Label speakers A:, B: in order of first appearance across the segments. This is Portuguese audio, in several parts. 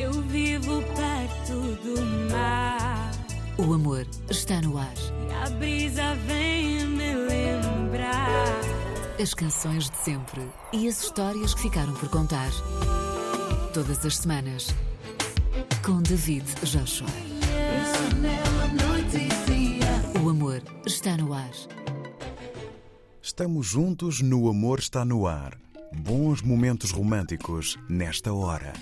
A: Eu vivo perto do mar.
B: O amor está no ar.
A: E a brisa vem me lembrar.
B: As canções de sempre e as histórias que ficaram por contar. Todas as semanas. Com David Joshua. O amor está no ar.
C: Estamos juntos no Amor Está no Ar. Bons momentos românticos nesta hora.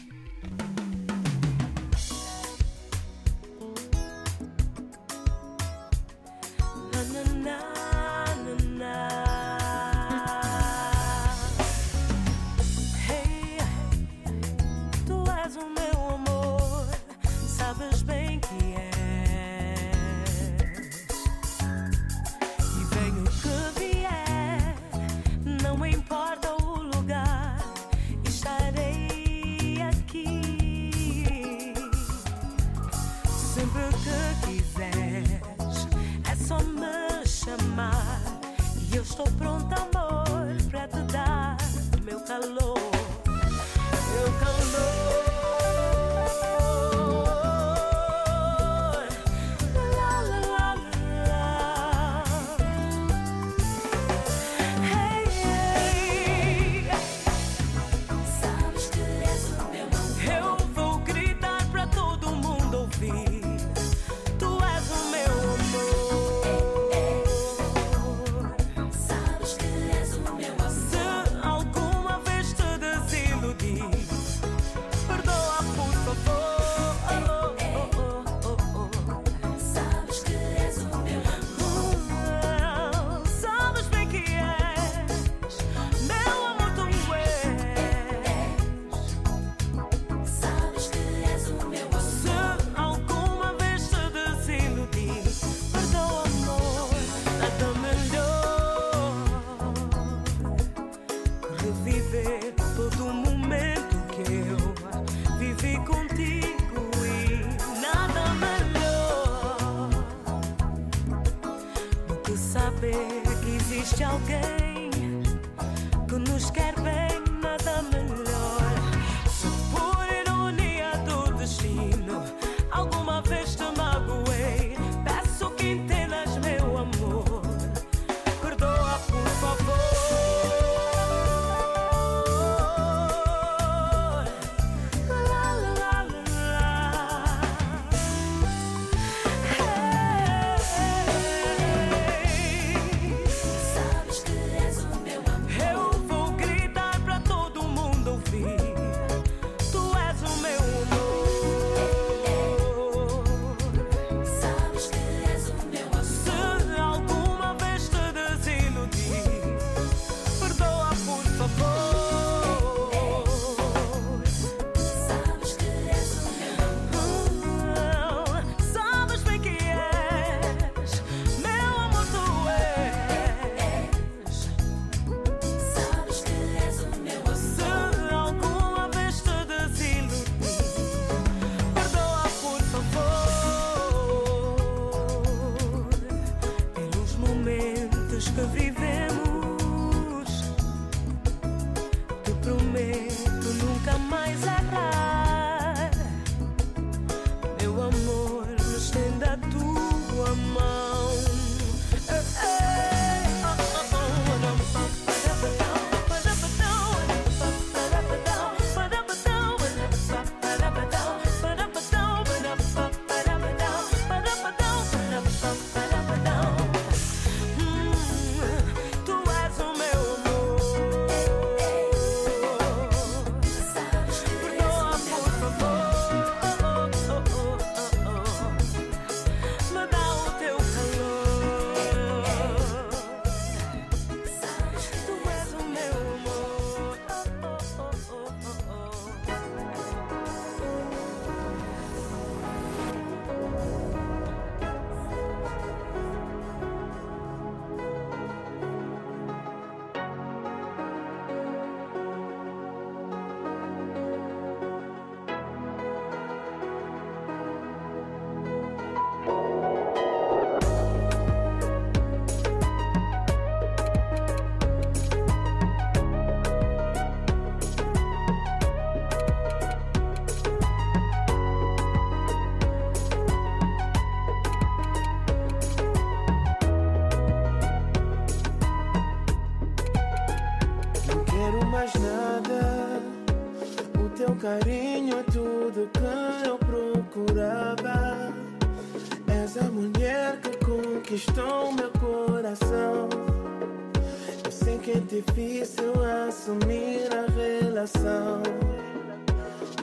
D: Relação.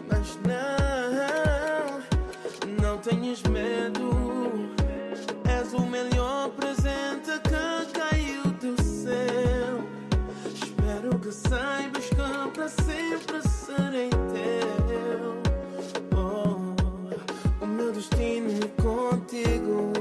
D: Mas não, não tenhas medo. És o melhor presente que caiu do céu. Espero que saibas que para sempre serei teu. Oh, o meu destino é contigo.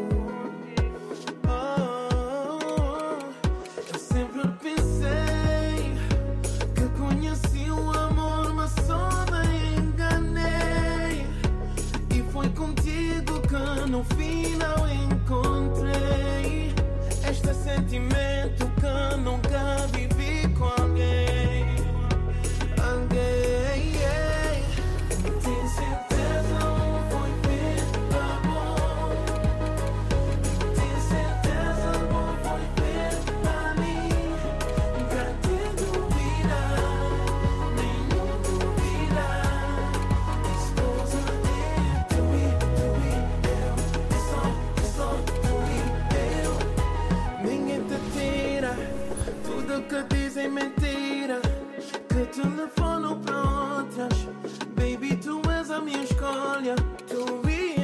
D: Para outras. Baby, tu és a minha escolha. Tu e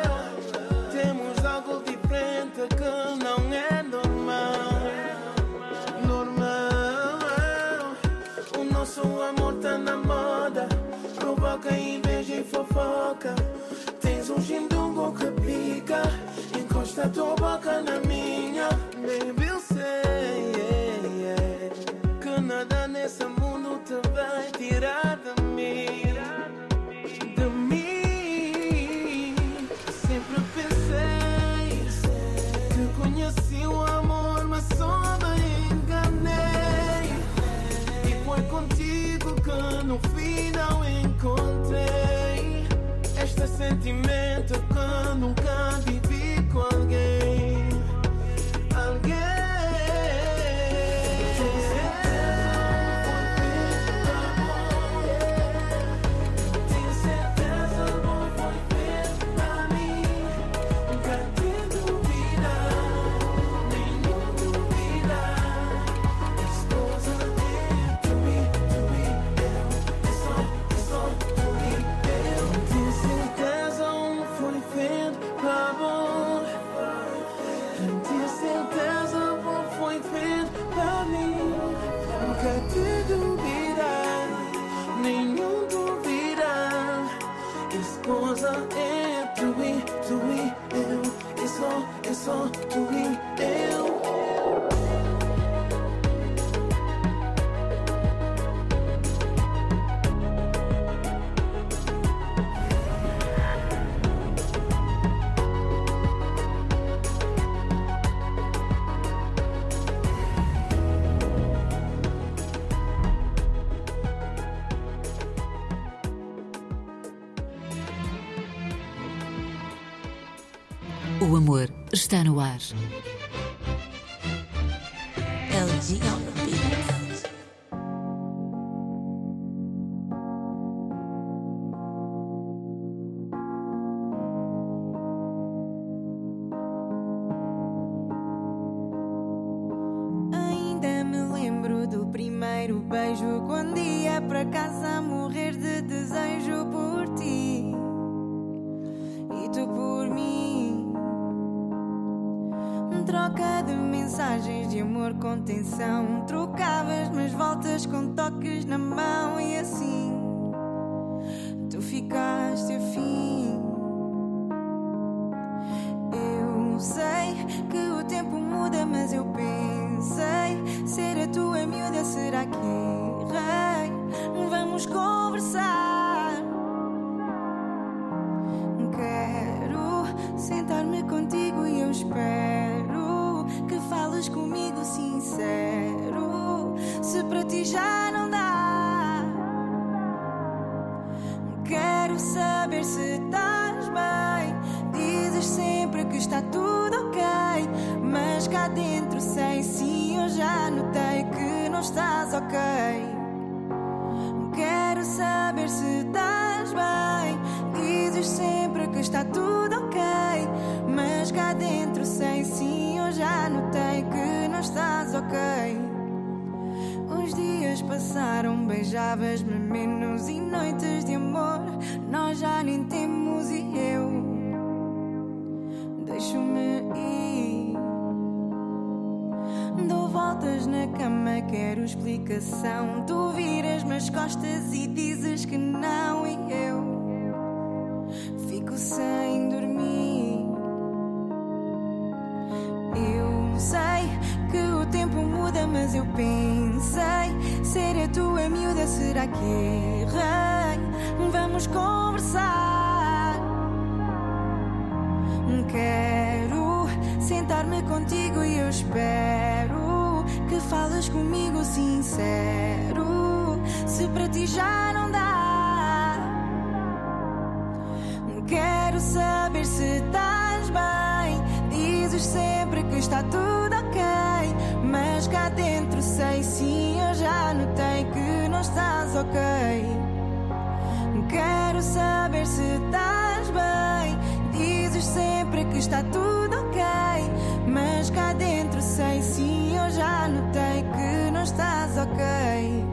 D: eu. Temos algo diferente que não é normal. Normal. O nosso amor tá na moda. Provoca inveja e fofoca. Tens um gindungo que pica. Encosta a tua boca na minha. Baby, te vai tirar de mim. De mim. Sempre pensei que conheci o amor, mas só me enganei. E foi contigo que no final encontrei este sentimento que nunca vivi com. Alguém.
B: Está no ar.
E: LG
F: trocavas mas voltas com toques na mão e assim tu ficaste afim. Eu sei que o tempo muda, mas eu pensei ser a tua miúda, será que errei? Vamos conversar. Sincero. Se para ti já não dá, quero saber se estás bem. Dizes sempre que está tudo ok, mas cá dentro sei sim, eu já notei que não estás ok. Quero saber se estás bem. Dizes sempre que está tudo ok. Mas cá dentro sei sim, eu já notei que estás ok. Os dias passaram, beijavas-me menos e noites de amor nós já nem temos e eu deixo-me ir. Dou voltas na cama, quero explicação. Tu viras-me as costas e dizes que não e eu fico sem dormir. Mas eu pensei ser a tua miúda, será que errei? Vamos conversar. Quero sentar-me contigo e eu espero que falas comigo sincero. Se para ti já não dá, quero saber se estás bem. Dizes sempre que está tudo ok, cá dentro sei sim, eu já notei que não estás ok. Quero saber se estás bem. Dizes sempre que está tudo ok, mas cá dentro sei sim, eu já notei que não estás ok.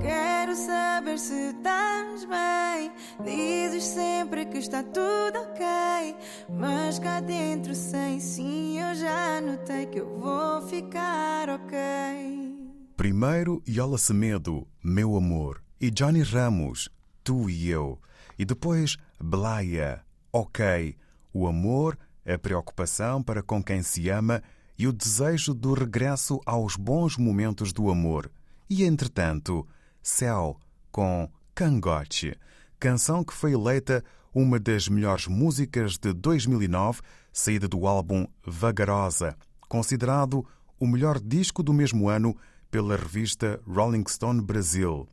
F: Quero saber se estás bem. Dizes sempre que está tudo ok, mas cá dentro sei sim, eu já notei que eu vou ficar ok.
G: Primeiro Yola Semedo, Meu Amor, e Johnny Ramos, Tu e Eu. E depois Blaya, Ok, o amor, a preocupação para com quem se ama e o desejo do regresso aos bons momentos do amor. E entretanto, Céu, com Cangote, canção que foi eleita uma das melhores músicas de 2009, saída do álbum Vagarosa, considerado o melhor disco do mesmo ano pela revista Rolling Stone Brasil.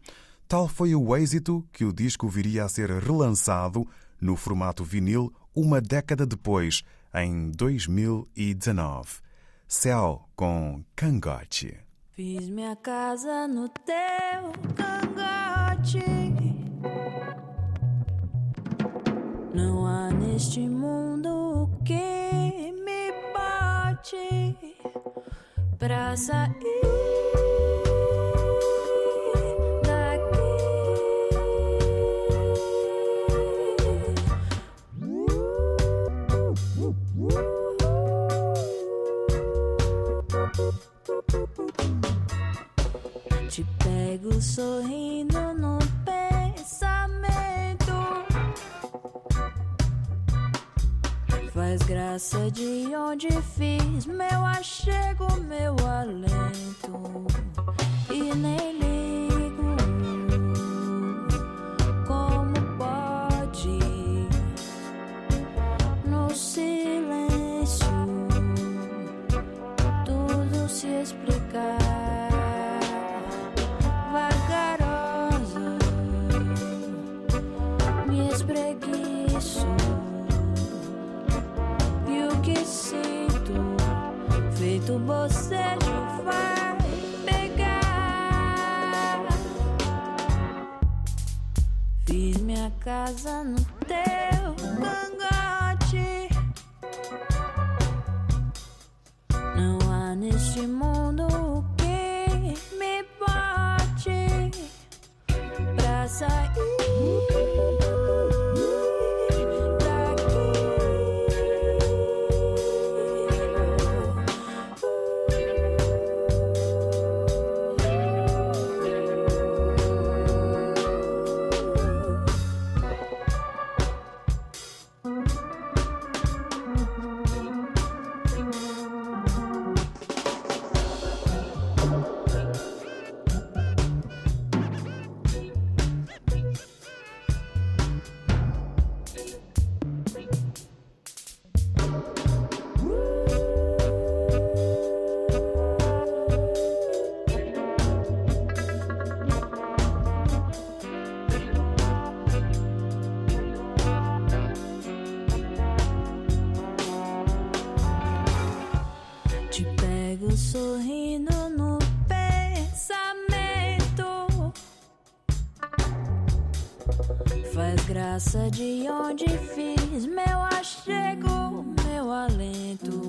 G: Tal foi o êxito que o disco viria a ser relançado no formato vinil uma década depois, em 2019. Céu com Cangote.
H: Fiz minha casa no teu cangote. Não há neste mundo que me bote pra sair. Te pego sorrindo Faz graça de onde fiz meu achego, meu alento. E nem ligo De onde fiz meu achego, meu alento.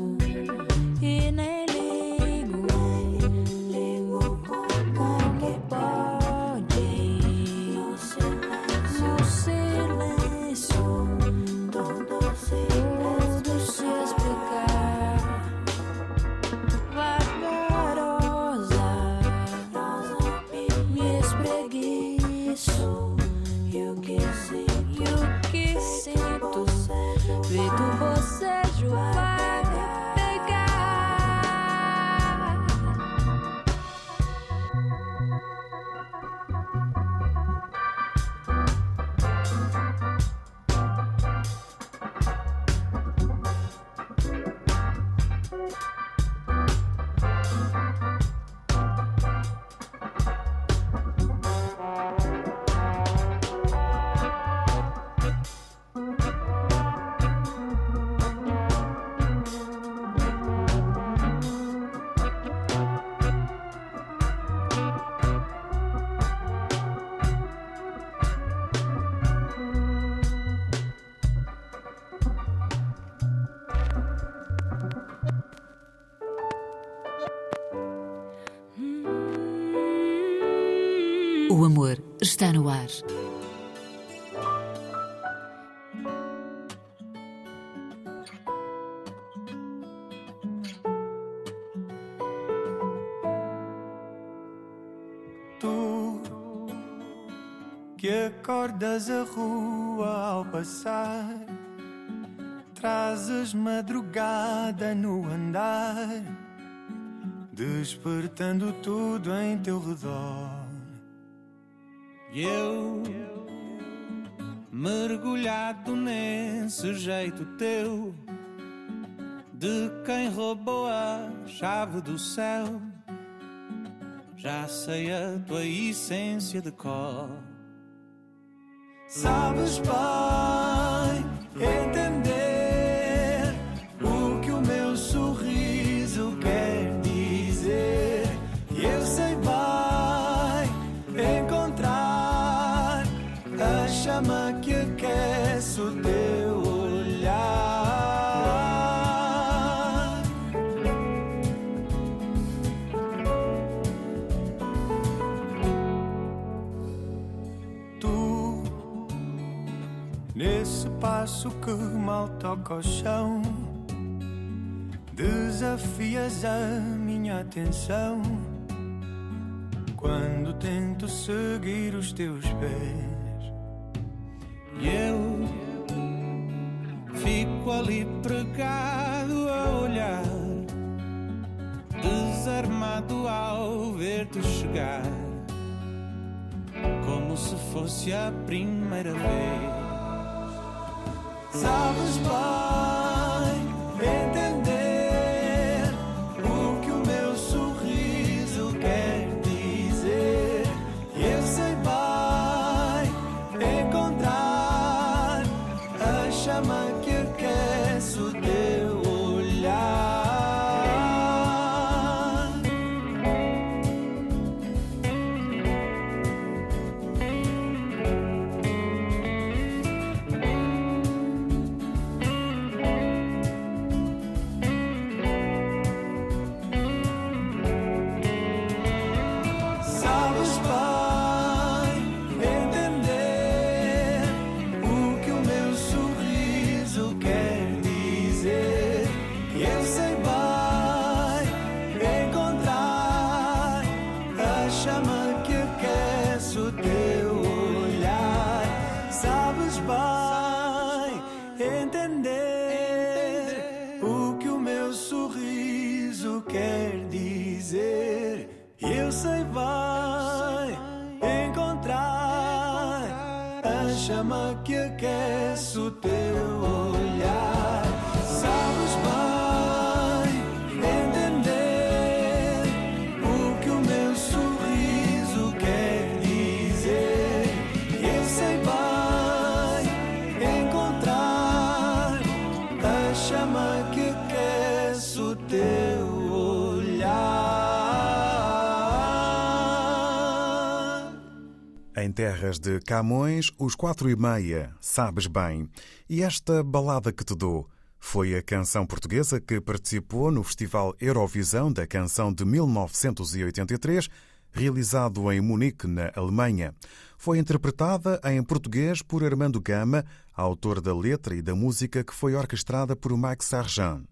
B: Está no ar.
I: Tu que acordas a rua ao passar, trazes madrugada no andar, despertando tudo em teu redor. E eu, mergulhado nesse jeito teu, de quem roubou a chave do céu. Já sei a tua essência de cor. Sabes bem que aquece o teu olhar. Tu, nesse passo que mal toca ao chão, desafias a minha atenção. Quando tento seguir os teus pés, e eu fico ali pregado a olhar, desarmado ao ver-te chegar como se fosse a primeira vez. Sabes bem entender
G: terras de Camões, os quatro e meia, sabes bem. E esta balada que te dou foi a canção portuguesa que participou no Festival Eurovisão da Canção de 1983, realizado em Munique, na Alemanha. Foi interpretada em português por Armando Gama, autor da letra e da música que foi orquestrada por Max Sargent.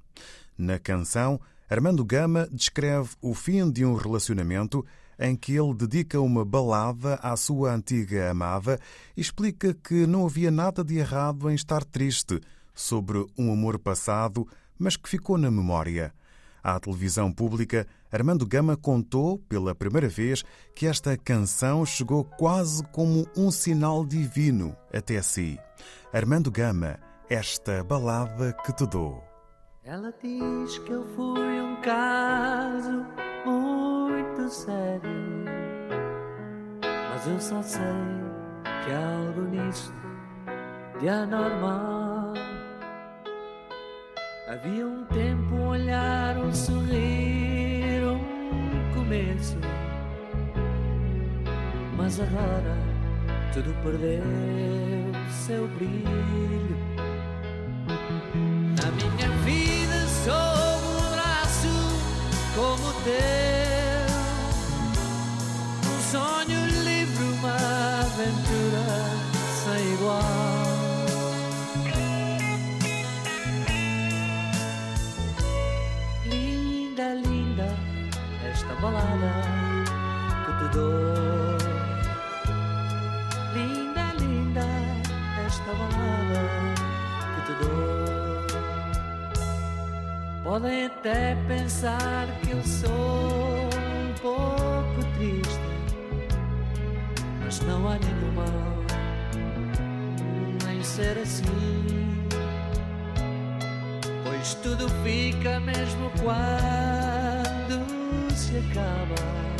G: Na canção, Armando Gama descreve o fim de um relacionamento em que ele dedica uma balada à sua antiga amada e explica que não havia nada de errado em estar triste sobre um amor passado, mas que ficou na memória. À televisão pública, Armando Gama contou, pela primeira vez, que esta canção chegou quase como um sinal divino até si. Armando Gama, esta balada que te dou.
J: Ela diz que eu fui um caso sério, mas eu só sei que há algo nisto de anormal. Havia um tempo, um olhar, um sorrir, um começo, mas agora tudo perdeu seu brilho. Na minha vida sou um braço como o teu sonho livre, uma aventura sem igual Linda, linda esta balada que te dou Linda, linda esta balada que te dou. Podem até pensar que eu sou um pouco não há nenhum mal em ser assim. Pois tudo fica mesmo quando se acaba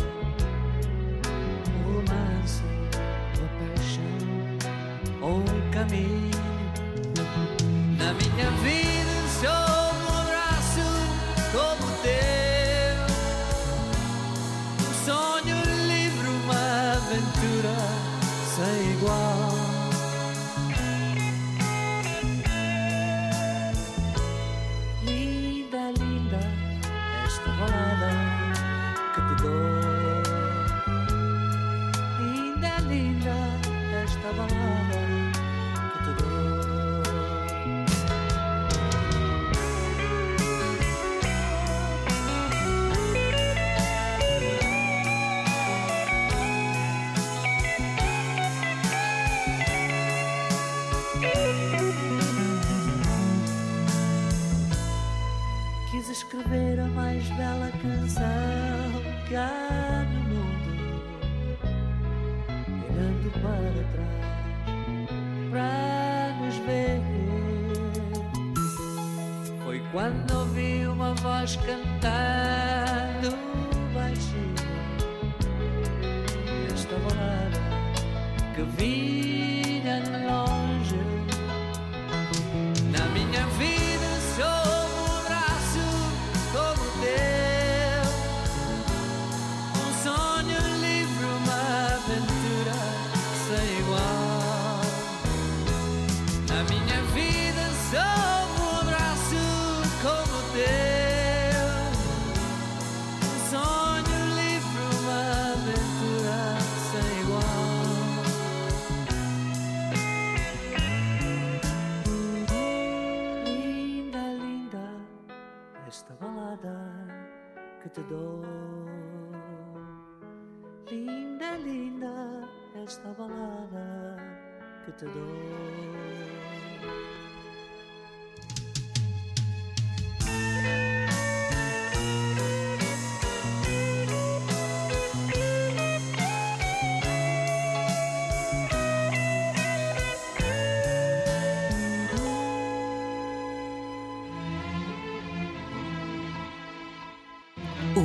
J: uma voz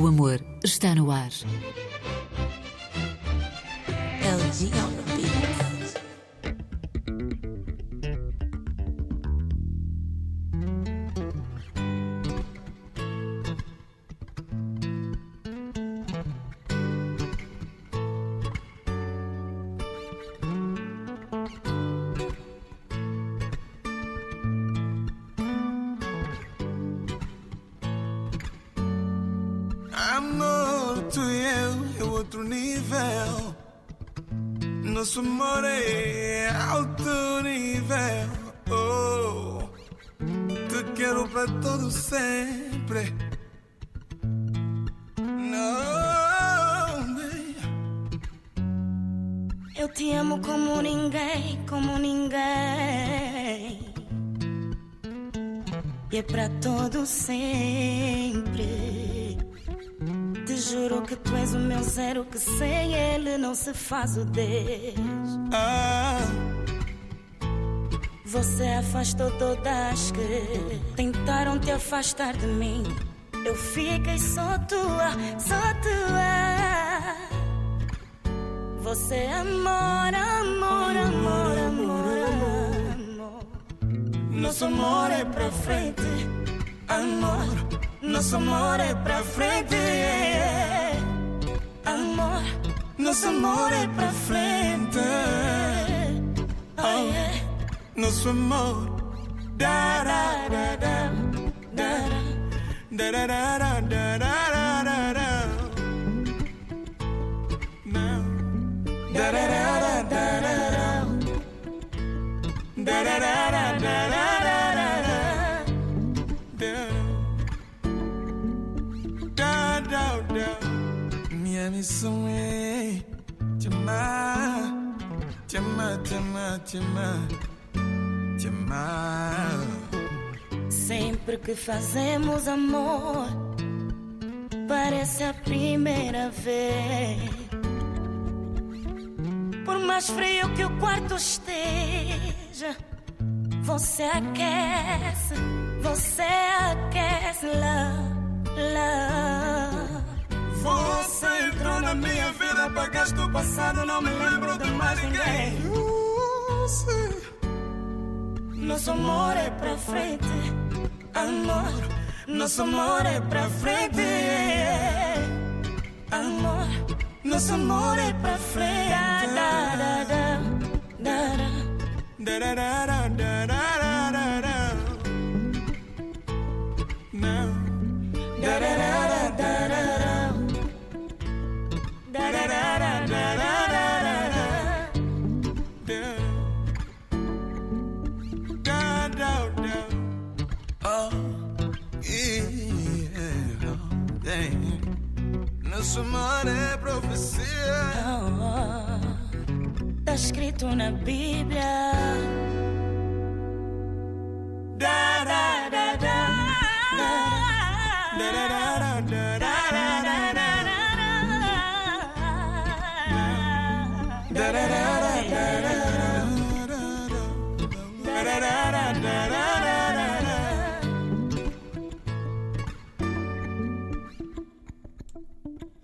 J: O
H: amor está no ar.
A: 10.
K: Ah,
A: Você afastou todas que tentaram te afastar de mim. Eu fiquei só tua, só tua. Você é amor, amor, amor, amor, amor. Nosso amor é pra frente, amor. Nosso amor é pra frente, amor. Nosso amor é pra frente. Oh, yeah.
K: nosso amor. Da da da da da da da da da da da da da da. Da da. Da da da da da da da da da. Da da da. Minha missão é amar, te amar, te amar.
A: Sempre que fazemos amor, parece a primeira vez. Por mais frio que o quarto esteja, você aquece, você aquece,
K: minha vida, apagaste o passado, não me lembro de mais ninguém.
A: Nosso amor é pra frente, amor. Nosso amor é pra frente, amor. Nosso amor é pra frente. Da, da, da, da. Da
K: da da da da da Amor é profecia.
A: Tá escrito na Bíblia.
K: Da da da da. Da da da da da da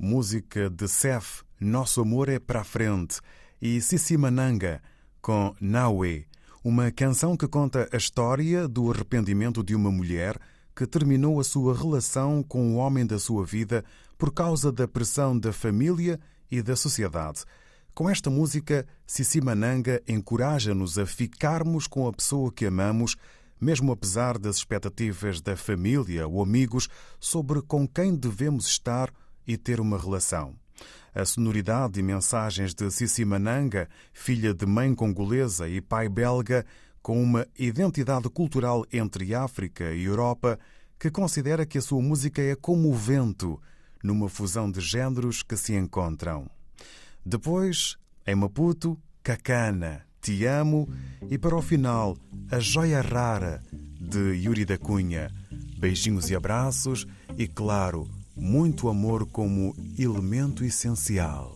G: Música de Seth, Nosso Amor é para a Frente, e Sissi Mananga, com Naue, uma canção que conta a história do arrependimento de uma mulher que terminou a sua relação com o homem da sua vida por causa da pressão da família e da sociedade. Com esta música, Sissi Mananga encoraja-nos a ficarmos com a pessoa que amamos, mesmo apesar das expectativas da família ou amigos sobre com quem devemos estar e ter uma relação. A sonoridade e mensagens de Sissi Mananga, filha de mãe congolesa e pai belga, com uma identidade cultural entre África e Europa, que considera que a sua música é como o vento, numa fusão de géneros que se encontram. Depois, em Maputo, Cacana, Te Amo e, para o final, A Joia Rara, de Yuri da Cunha. Beijinhos e abraços e, claro, muito amor como elemento essencial.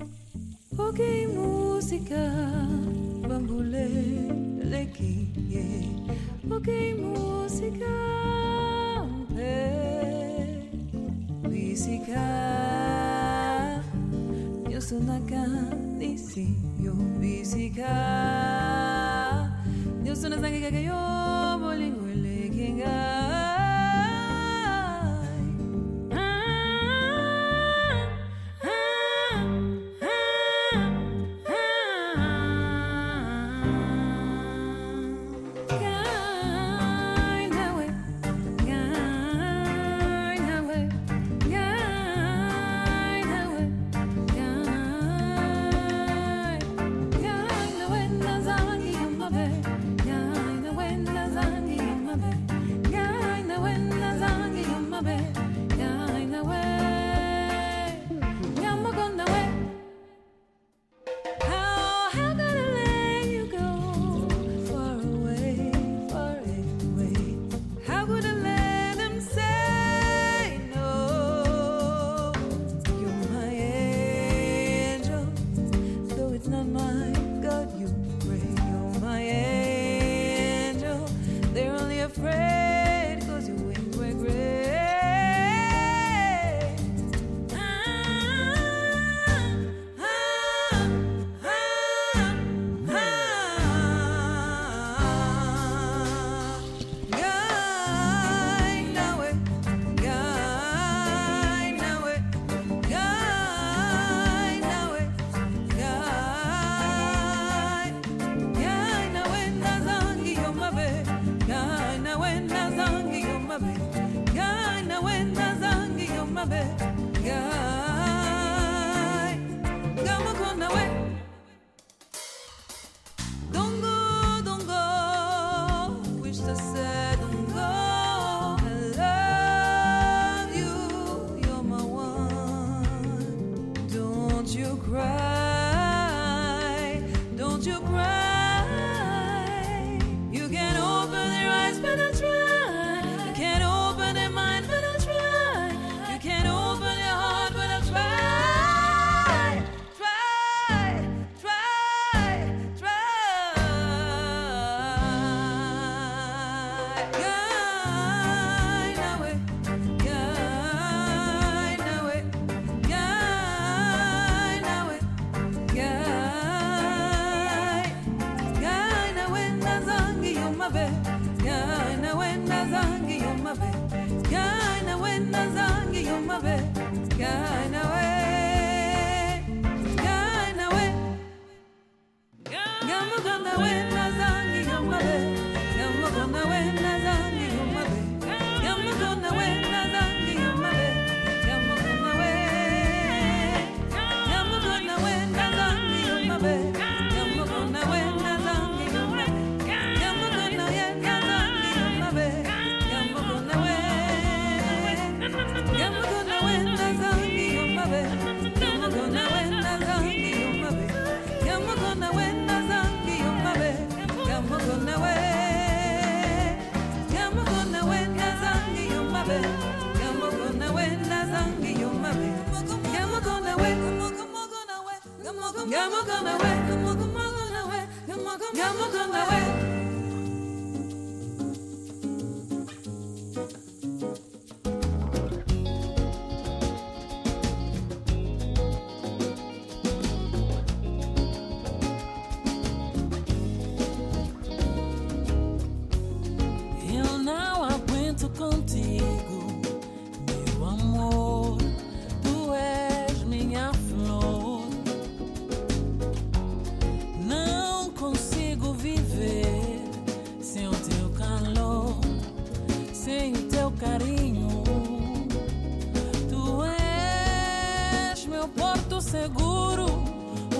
L: Okay, música, bambule, lequinhe. Okay, música, é, física. Eu sou na canicinho, física. Eu sou na zangue que eu
M: vou lhe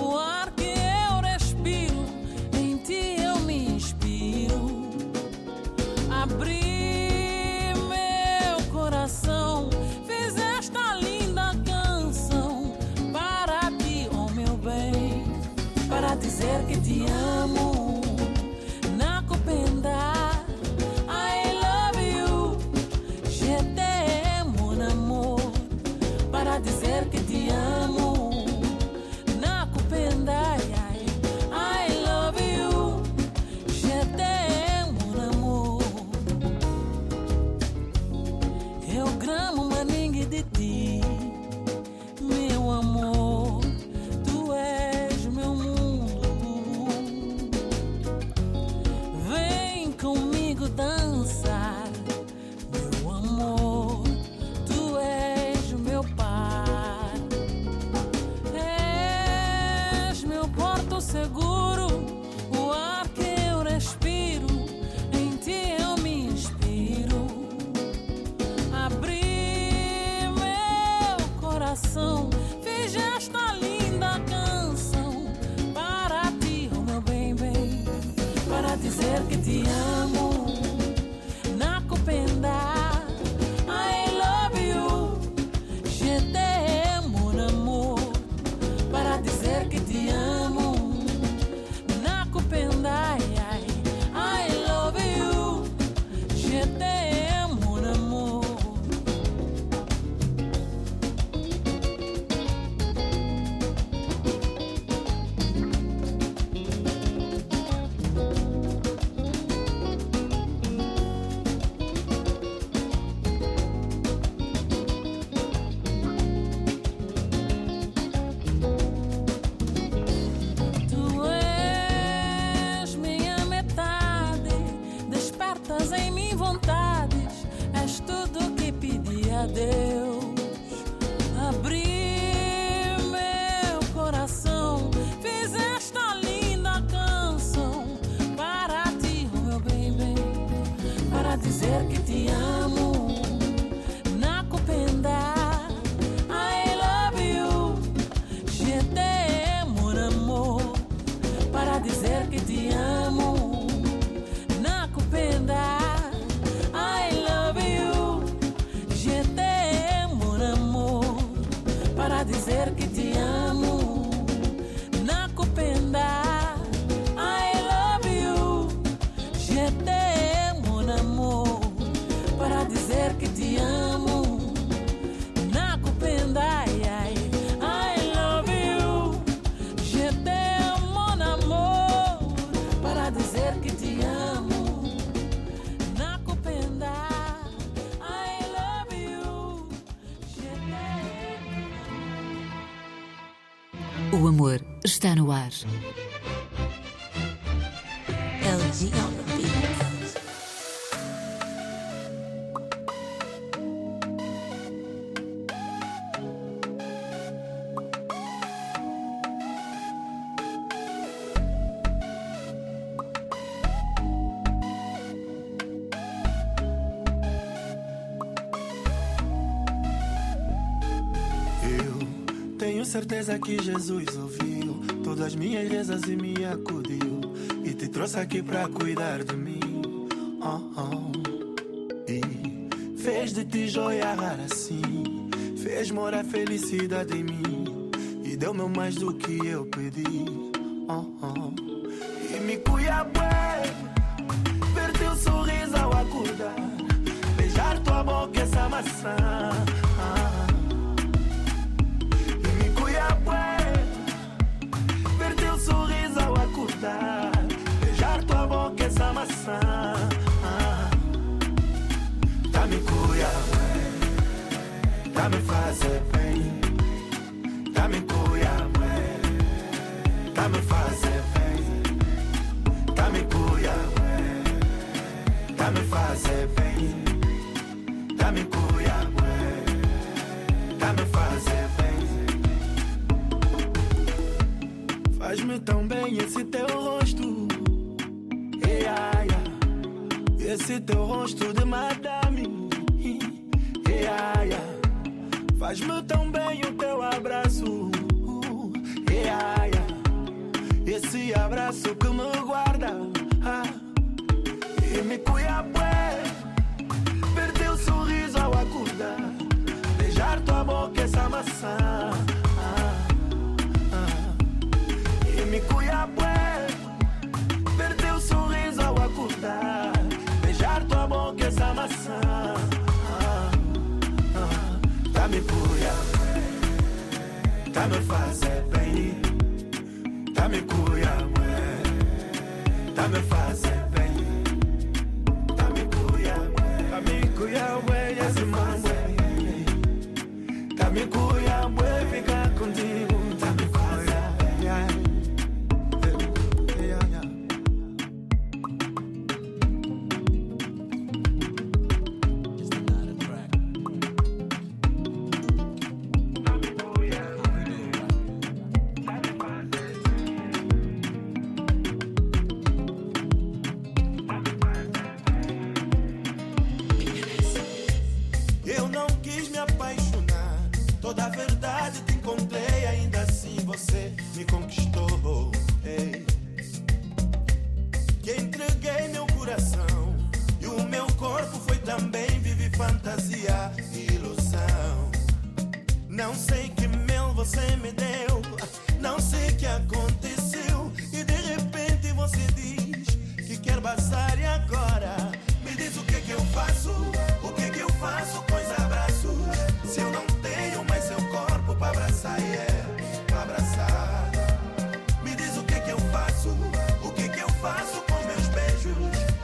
M: o
D: certeza que Jesus ouviu todas as minhas rezas e me acudiu e te trouxe aqui pra cuidar de mim. Oh, oh. E fez de ti joia rara assim, fez morar felicidade em mim e deu-me mais do que eu pedi. Oh, oh. E me cuida bem, ver teu sorriso ao acordar, beijar tua boca essa maçã. Fazer bem, tá me cuida bem, tá me fazer bem, tá me cuida bem, tá me fazer bem, tá me cuida bem, tá me fazer bem. Faz-me tão bem esse teu rosto. Ai. Esse teu rosto de madame. Faz-me tão bem o teu abraço. Ei, ai, ai. Esse abraço que me guarda. Ah. E me cuida bem. Ver teu sorriso ao acordar. Beijar tua boca essa maçã. Tá me fazer bem. Tá me bem. Tá me fazer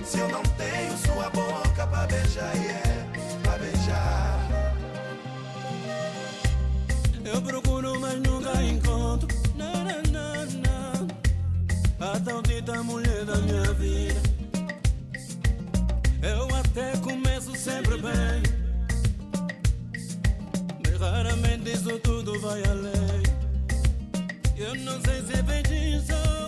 D: se eu não tenho sua boca para beijar e é pra beijar.
N: Eu procuro, mas nunca encontro. Não, não, não. A tal dita mulher da minha vida. Eu até começo sempre bem. Mas raramente isso tudo vai além. Eu não sei se é feitiço. Ou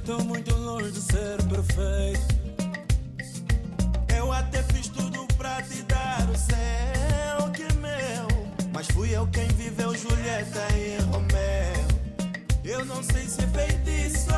N: estou muito longe de ser perfeito.
D: Eu até fiz tudo pra te dar o céu que é meu Mas fui eu quem viveu Julieta e Romeu. Eu não sei se é feitiço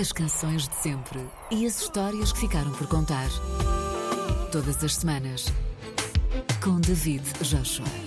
B: As canções de sempre e as histórias que ficaram por contar. Todas as semanas, com David Joshua.